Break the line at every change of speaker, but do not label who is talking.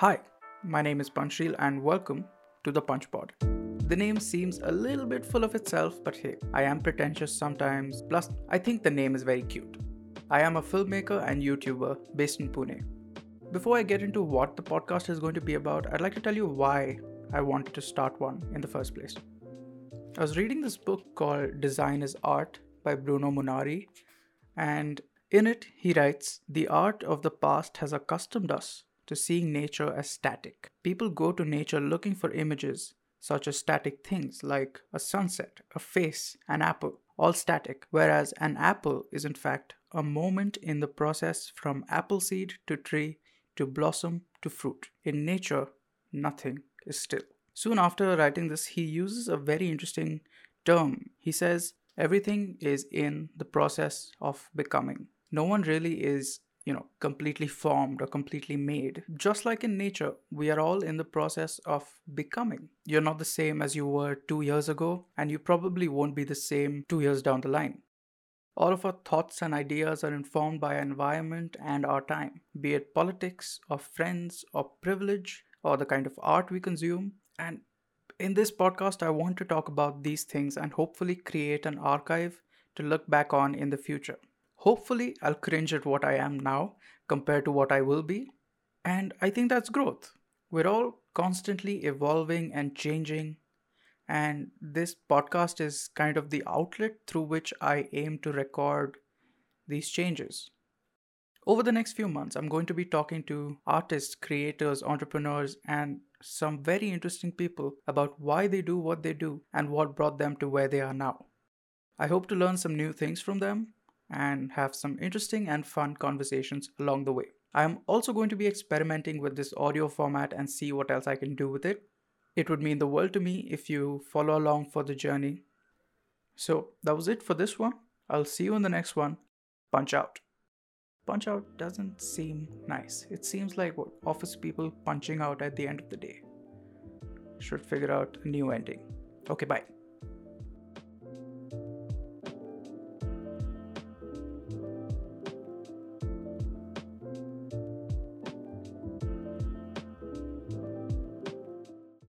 Hi, my name is Panchil and welcome to the Panch Pod. The name seems a little bit full of itself, but hey, I am pretentious sometimes. Plus, I think the name is very cute. I am a filmmaker and YouTuber based in Pune. Before I get into what the podcast is going to be about, I'd like to tell you why I wanted to start one in the first place. I was reading this book called Design as Art by Bruno Munari, and in it, he writes The art of the past has accustomed us to seeing nature as static. People go to nature looking for images such as static things like a sunset, a face, an apple, all static, whereas an apple is in fact a moment in the process from apple seed to tree to blossom to fruit. In nature, nothing is still. Soon after writing this, he uses a very interesting term. He says, Everything is in the process of becoming. No one really is you know completely formed or completely made. Just like in nature we are all in the process of becoming. You're not the same as you were 2 years ago and you probably won't be the same 2 years down the line. All of our thoughts and ideas are informed by our environment and our time be it politics or friends or privilege or the kind of art we consume. And in this podcast i want to talk about these things and hopefully create an archive to look back on in the future Hopefully, I'll cringe at what I am now compared to what I will be. And I think that's growth. We're all constantly evolving and changing. And this podcast is kind of the outlet through which I aim to record these changes. Over the next few months, I'm going to be talking to artists, creators, entrepreneurs, and some very interesting people about why they do what they do and what brought them to where they are now. I hope to learn some new things from them and have some interesting and fun conversations along the way. I am also going to be experimenting with this audio format and see what else I can do with it. It would mean the world to me if you follow along for the journey. So that was it for this one. I'll see you in the next one. Punch out. Punch out doesn't seem nice. It seems like what office people punching out at the end of the day. Should figure out a new ending. Okay, bye.